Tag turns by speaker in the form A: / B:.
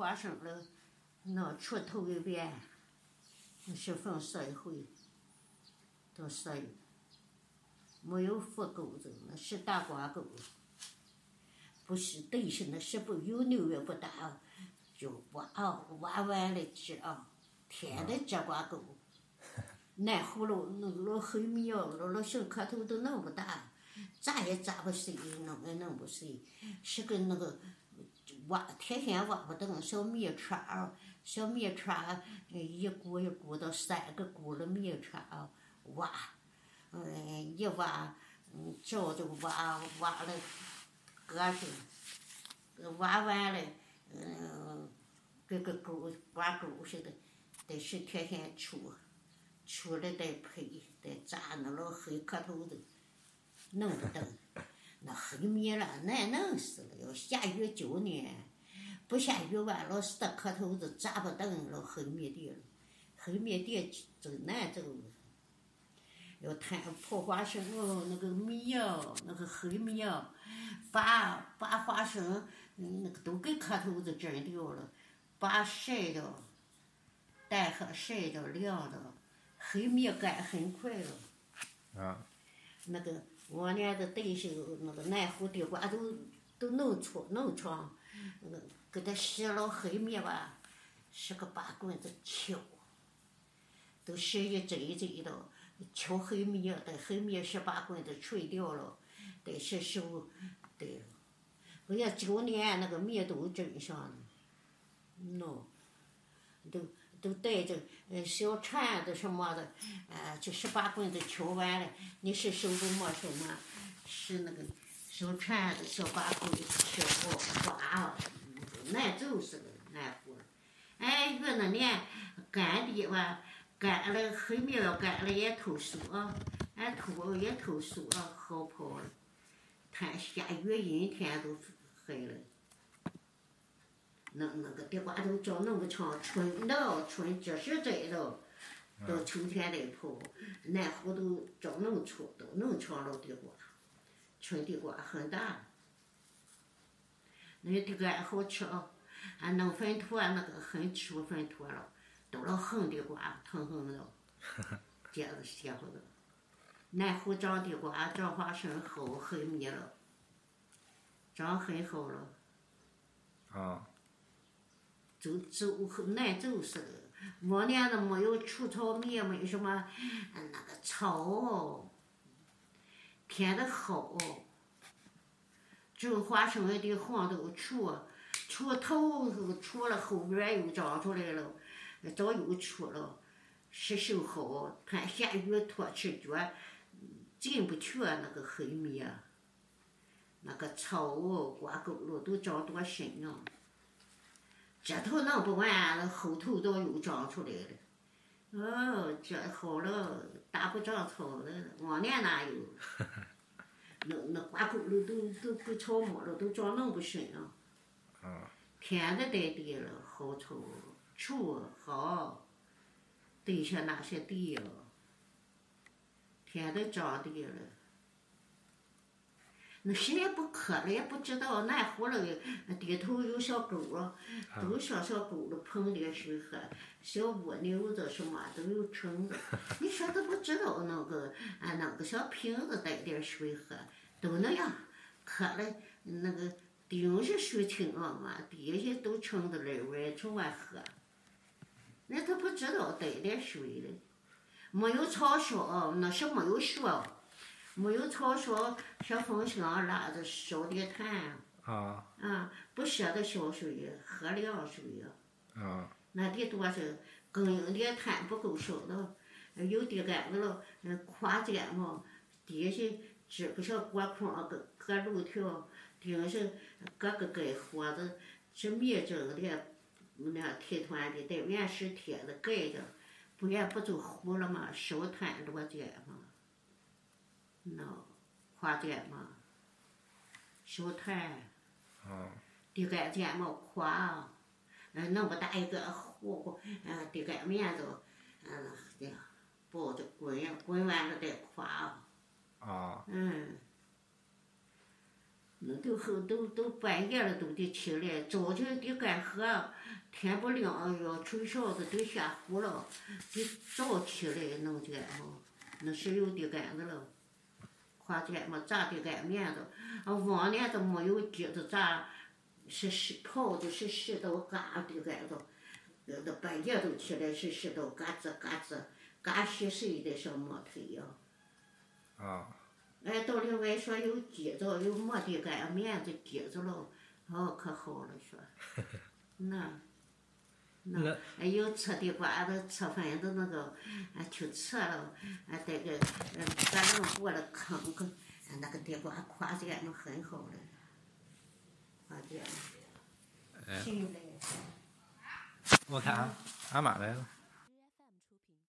A: 花生了，那出头一遍，十分社会，都是没有副钩子，那是大挂钩，不是对是那是不有牛也不大，就挖啊挖完了吃啊，天天这挂钩，那葫芦那个黑米啊，那那小颗头都弄不大，扎也扎不碎，弄也弄不碎，是跟那个。挖天天挖不动，小米串儿，小米串儿，一股一股的三个股的米串儿，挖，嗯，一挖，嗯，照着挖，挖了，搁着，挖完了，嗯，跟个钩挂钩似的，得是天天出，出来再配，再炸那老黑磕头子，弄不动。那黑米了，难弄死了。要下雨浇呢，不下雨完了，死的磕头子扎不动了黑米地了。黑米地真难走。要摊破花生哦，那个米哦，那个黑米哦，把把花生那个都给磕头子蒸掉了，把晒的，蛋壳晒的凉的，黑米干很快了。
B: 啊。
A: 那个。往年的对手那个南湖地瓜都都弄粗弄长，那给他洗了黑米吧，是个八棍子敲，都洗一针一针的敲黑米，等黑米十八棍子吹掉了，得是手，对，哎呀，九年那个米都蒸上了，喏，都。都带着呃小铲子什么的，呃，就十八棍子敲完了，你是手都没手吗？是那个小铲子、小把棍敲好，刮，难走似的，难活。哎，越那年干地吧，干了黑米要干了也透熟啊，俺透也透熟啊，好跑了。看下雨阴天都黑了。那那个地瓜都长那么长，春到春结实在了，到秋天再跑，南湖都叫弄出，都弄长了地瓜，春地瓜很大，那地瓜好吃啊，还弄粉坨，那个很出粉坨了，都老横地瓜，疼疼的，接着歇会的，南湖长地瓜长花生好很密了，长很好了。
B: 啊。
A: 走走难走似的，往年都没有除草米，没有什么，那个草，填的好，种花生的地方都除，除头除了后边又长出来了，早又除了，是收好，看下雨拖起脚，进不去那个黑米啊，那个草哦挂钩了都长多深啊！这头弄不完，后头倒又长出来了。哦，这好了，大不长草了。往年哪有？那那挂钩了都都不草木了，都长那么不深啊。
B: 啊。
A: 天的带地了，好草，除好，对下那些地呀，天都长地了。那谁也不渴了，也不知道那个地头有小沟啊，都上小沟了碰点水喝，小蜗牛子什么都有虫子。你说都不知道那个啊，那个小瓶子带点水喝，都那样渴了那个顶是水清啊嘛，底下都虫子来外从外喝。那都不知道带点水了，没有草烧，那是没有雪。没有草烧，小风箱拉着烧点炭。
B: 啊。
A: 啊，不舍得烧水，喝凉水。
B: 啊。
A: 那得多少？供应点炭不够烧了，有的干子了，跨间嘛，底下支个小锅筐，搁搁炉条，顶上搁个盖火子，是米蒸的，那铁团的，带原石铁的盖着，不然不就糊了吗？烧炭多艰嘛。喏，花间嘛，烧炭，地干间嘛夸，嗯，那么大一个火锅，嗯，地干面都，嗯，对，包着滚呀，滚完了再夸。
B: 啊。
A: 嗯。那都后都都半夜了都得起来，早晨得干活，天不亮要吹哨子都下湖了，得早起来弄去嘛，那是有的干子了。花钱嘛，炸的擀面子，啊，往年都没有机子炸，是石泡的，是石头嘎的干子，有的半夜都起来是石头嘎吱嘎吱，嘎稀碎的像木头一样。
B: 啊，
A: 哎，到另外说有机子，有磨的擀面子机子了，哦，可好了说，那，那，哎，有吃的瓜子，吃饭都那个，俺，去吃了，俺带个，嗯，咱们过了坑坑，那个地瓜夸奖那很好了，夸奖，
B: 哎。我看俺俺妈来了。